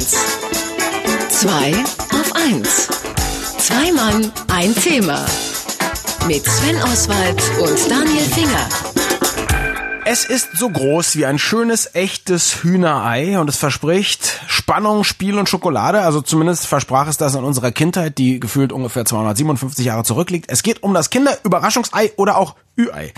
1. 2 auf 1. Zwei Mann, ein Thema. Mit Sven Oswald und Daniel Finger. Es ist so groß wie ein schönes, echtes Hühnerei und es verspricht Spannung, Spiel und Schokolade. Also zumindest versprach es das in unserer Kindheit, die gefühlt ungefähr 257 Jahre zurückliegt. Es geht um das Kinderüberraschungsei oder auch Ü-Ei.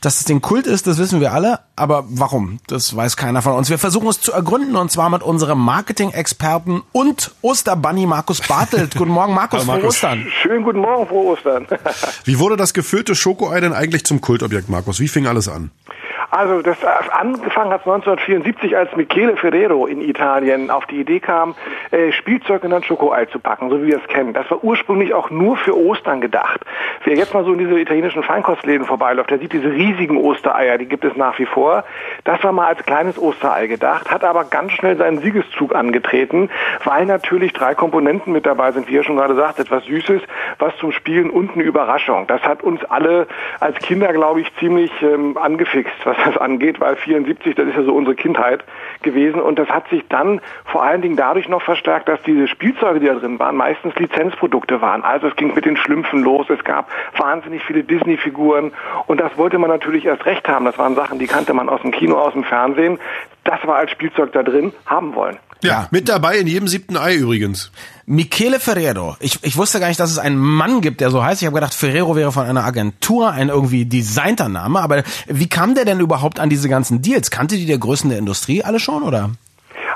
Dass es den Kult ist, das wissen wir alle. Aber warum? Das weiß keiner von uns. Wir versuchen es zu ergründen und zwar mit unserem Marketing-Experten und Osterbunny Markus Bartelt. guten Morgen, Markus. Hallo, Markus. Frohe Ostern. Schönen guten Morgen, frohe Ostern. Wie wurde das gefüllte Schokoei denn eigentlich zum Kultobjekt, Markus? Wie fing alles an? Also das angefangen hat 1974, als Michele Ferrero in Italien auf die Idee kam, äh, Spielzeug in ein Schokoei zu packen, so wie wir es kennen. Das war ursprünglich auch nur für Ostern gedacht. Wer jetzt mal so in diese italienischen Feinkostläden vorbeiläuft, der sieht diese riesigen Ostereier, die gibt es nach wie vor. Das war mal als kleines Osterei gedacht, hat aber ganz schnell seinen Siegeszug angetreten, weil natürlich drei Komponenten mit dabei sind, wie ihr schon gerade sagt, etwas Süßes, was zum Spielen und eine Überraschung. Das hat uns alle als Kinder, glaube ich, ziemlich ähm, angefixt, was das angeht, weil 74, das ist ja so unsere Kindheit gewesen und das hat sich dann vor allen Dingen dadurch noch verstärkt, dass diese Spielzeuge, die da drin waren, meistens Lizenzprodukte waren. Also es ging mit den Schlümpfen los, es gab wahnsinnig viele Disney-Figuren und das wollte man natürlich erst recht haben. Das waren Sachen, die kannte man aus dem Kino, aus dem Fernsehen. Das war als Spielzeug da drin, haben wollen. Ja, ja, mit dabei in jedem siebten Ei übrigens. Michele Ferrero. Ich, ich wusste gar nicht, dass es einen Mann gibt, der so heißt. Ich habe gedacht, Ferrero wäre von einer Agentur ein irgendwie designter Name. Aber wie kam der denn überhaupt an diese ganzen Deals? Kannte die der Größen der Industrie alle schon, oder?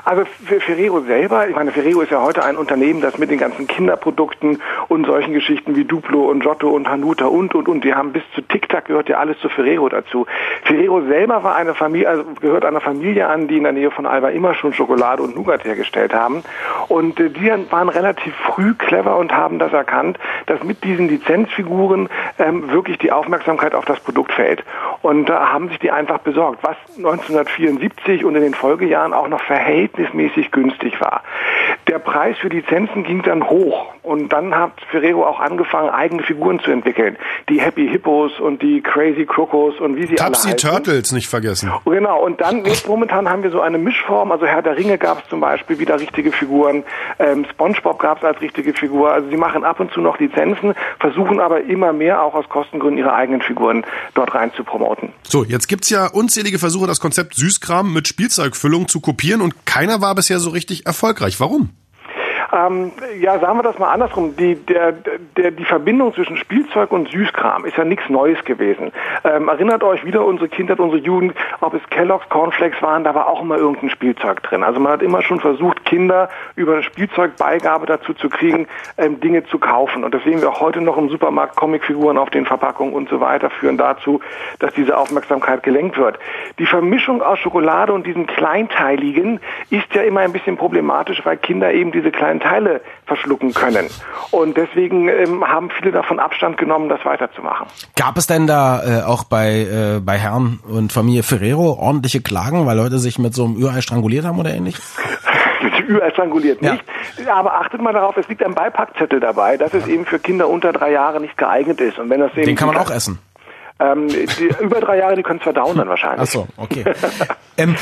Also für Ferrero selber, ich meine, Ferrero ist ja heute ein Unternehmen, das mit den ganzen Kinderprodukten und solchen Geschichten wie Duplo und Giotto und Hanuta und und und, die haben bis zu Tic Tac gehört ja alles zu Ferrero dazu. Ferrero selber war eine Familie, also gehört einer Familie an, die in der Nähe von Alba immer schon Schokolade und Nougat hergestellt haben. Und äh, die waren relativ früh clever und haben das erkannt, dass mit diesen Lizenzfiguren ähm, wirklich die Aufmerksamkeit auf das Produkt fällt. Und da äh, haben sich die einfach besorgt, was 1974 und in den Folgejahren auch noch verhält verhältnismäßig günstig war. Der Preis für Lizenzen ging dann hoch und dann hat Ferrero auch angefangen, eigene Figuren zu entwickeln. Die Happy Hippos und die Crazy Crocos und wie sie Tupsy alle heißen. Turtles nicht vergessen. Genau, und dann jetzt momentan haben wir so eine Mischform, also Herr der Ringe gab es zum Beispiel wieder richtige Figuren, ähm, Spongebob gab es als richtige Figur, also sie machen ab und zu noch Lizenzen, versuchen aber immer mehr auch aus Kostengründen ihre eigenen Figuren dort rein zu promoten. So, jetzt gibt's ja unzählige Versuche, das Konzept Süßkram mit Spielzeugfüllung zu kopieren und keiner war bisher so richtig erfolgreich. Warum? Ähm, ja, sagen wir das mal andersrum. Die, der, der, die Verbindung zwischen Spielzeug und Süßkram ist ja nichts Neues gewesen. Ähm, erinnert euch wieder unsere Kindheit, unsere Jugend, ob es Kellogg's Cornflakes waren, da war auch immer irgendein Spielzeug drin. Also man hat immer schon versucht, Kinder über eine Spielzeugbeigabe dazu zu kriegen, ähm, Dinge zu kaufen. Und das sehen wir auch heute noch im Supermarkt. Comicfiguren auf den Verpackungen und so weiter führen dazu, dass diese Aufmerksamkeit gelenkt wird. Die Vermischung aus Schokolade und diesem Kleinteiligen ist ja immer ein bisschen problematisch, weil Kinder eben diese kleinen Teile verschlucken können. Und deswegen ähm, haben viele davon Abstand genommen, das weiterzumachen. Gab es denn da äh, auch bei, äh, bei Herrn und Familie Ferrero ordentliche Klagen, weil Leute sich mit so einem Ürei stranguliert haben oder ähnlich? mit dem Ürei stranguliert nicht. Ja. Aber achtet mal darauf, es liegt ein Beipackzettel dabei, dass es eben für Kinder unter drei Jahre nicht geeignet ist. Und wenn das eben Den kann man auch essen. Ähm, über drei Jahre, die können es verdauen dann wahrscheinlich. Ach so, okay. ähm,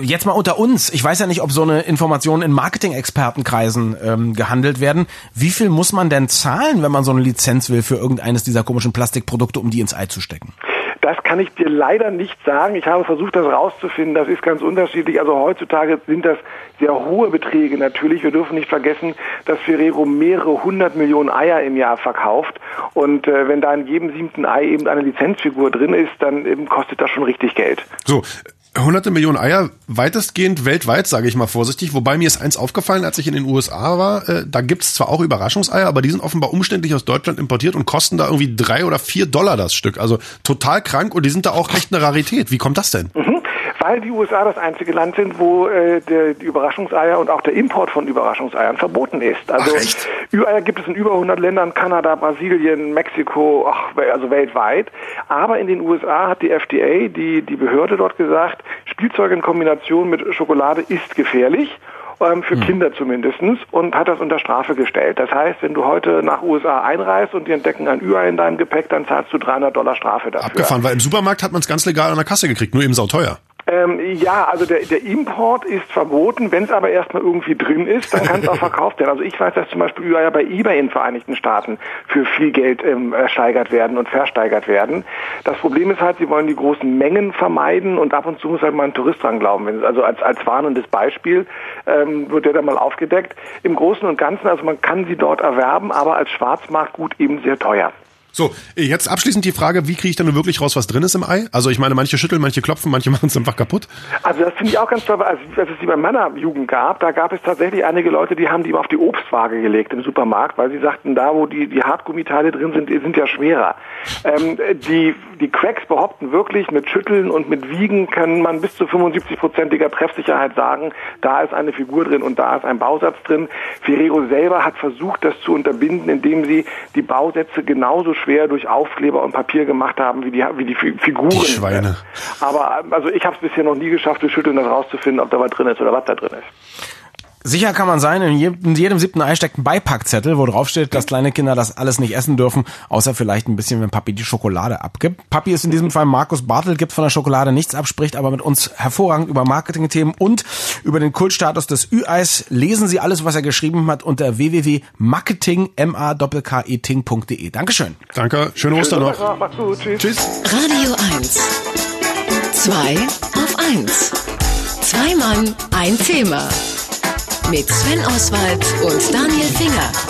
jetzt mal unter uns. Ich weiß ja nicht, ob so eine Information in Marketing-Expertenkreisen ähm, gehandelt werden. Wie viel muss man denn zahlen, wenn man so eine Lizenz will für irgendeines dieser komischen Plastikprodukte, um die ins Ei zu stecken? Das kann ich dir leider nicht sagen. Ich habe versucht, das rauszufinden. Das ist ganz unterschiedlich. Also heutzutage sind das sehr hohe Beträge natürlich. Wir dürfen nicht vergessen, dass Ferrero mehrere hundert Millionen Eier im Jahr verkauft. Und äh, wenn da in jedem siebten Ei eben eine Lizenzfigur drin ist, dann eben kostet das schon richtig Geld. So, hunderte Millionen Eier, weitestgehend weltweit, sage ich mal vorsichtig. Wobei mir ist eins aufgefallen, als ich in den USA war. Äh, da gibt's zwar auch Überraschungseier, aber die sind offenbar umständlich aus Deutschland importiert und kosten da irgendwie drei oder vier Dollar das Stück. Also total krank und die sind da auch echt eine Rarität. Wie kommt das denn? Mhm weil die USA das einzige Land sind, wo äh, der, die Überraschungseier und auch der Import von Überraschungseiern verboten ist. Also Ü-Eier gibt es in über 100 Ländern, Kanada, Brasilien, Mexiko, ach, also weltweit. Aber in den USA hat die FDA, die, die Behörde dort gesagt, Spielzeug in Kombination mit Schokolade ist gefährlich ähm, für hm. Kinder zumindestens und hat das unter Strafe gestellt. Das heißt, wenn du heute nach USA einreist und die entdecken ein Ü-Ei in deinem Gepäck, dann zahlst du 300 Dollar Strafe dafür. Abgefahren, weil im Supermarkt hat man es ganz legal an der Kasse gekriegt, nur eben sauteuer. Ähm, ja, also der, der Import ist verboten. Wenn es aber erstmal irgendwie drin ist, dann kann es auch verkauft werden. Also ich weiß, dass zum Beispiel Ü-Eier bei eBay in den Vereinigten Staaten für viel Geld ähm, ersteigert werden und versteigert werden. Das Problem ist halt, sie wollen die großen Mengen vermeiden und ab und zu muss halt mal ein Tourist dran glauben. Wenn, also als, als warnendes Beispiel ähm, wird der dann mal aufgedeckt. Im Großen und Ganzen, also man kann sie dort erwerben, aber als Schwarzmarktgut eben sehr teuer. So, jetzt abschließend die Frage, wie kriege ich denn wirklich raus, was drin ist im Ei? Also ich meine, manche schütteln, manche klopfen, manche machen es einfach kaputt. Also das finde ich auch ganz toll, als, als es die bei meiner Jugend gab, da gab es tatsächlich einige Leute, die haben die auf die Obstwaage gelegt im Supermarkt, weil sie sagten, da wo die, die Hartgummiteile drin sind, die sind ja schwerer. Ähm, die, die Cracks behaupten wirklich, mit Schütteln und mit Wiegen kann man bis zu 75-prozentiger Treffsicherheit sagen, da ist eine Figur drin und da ist ein Bausatz drin. Ferrero selber hat versucht, das zu unterbinden, indem sie die Bausätze genauso schwer durch Aufkleber und Papier gemacht haben wie die, wie die Figuren. Die Schweine. Aber also ich habe es bisher noch nie geschafft, durch Schütteln das rauszufinden, ob da was drin ist oder was da drin ist. Sicher kann man sein, in jedem, in jedem siebten Ei steckt ein Beipackzettel, wo drauf steht, dass kleine Kinder das alles nicht essen dürfen, außer vielleicht ein bisschen, wenn Papi die Schokolade abgibt. Papi ist in diesem Fall Markus Bartel, gibt von der Schokolade nichts ab, spricht aber mit uns hervorragend über Marketingthemen und über den Kultstatus des Ü-Eis. Lesen Sie alles, was er geschrieben hat, unter www.marketing.de. Dankeschön. Danke, schöne Ostern noch. Tschüss. Tschüss. Radio 1. Zwei auf eins. Zwei Mann, ein Thema mit Sven Oswald und Daniel Finger.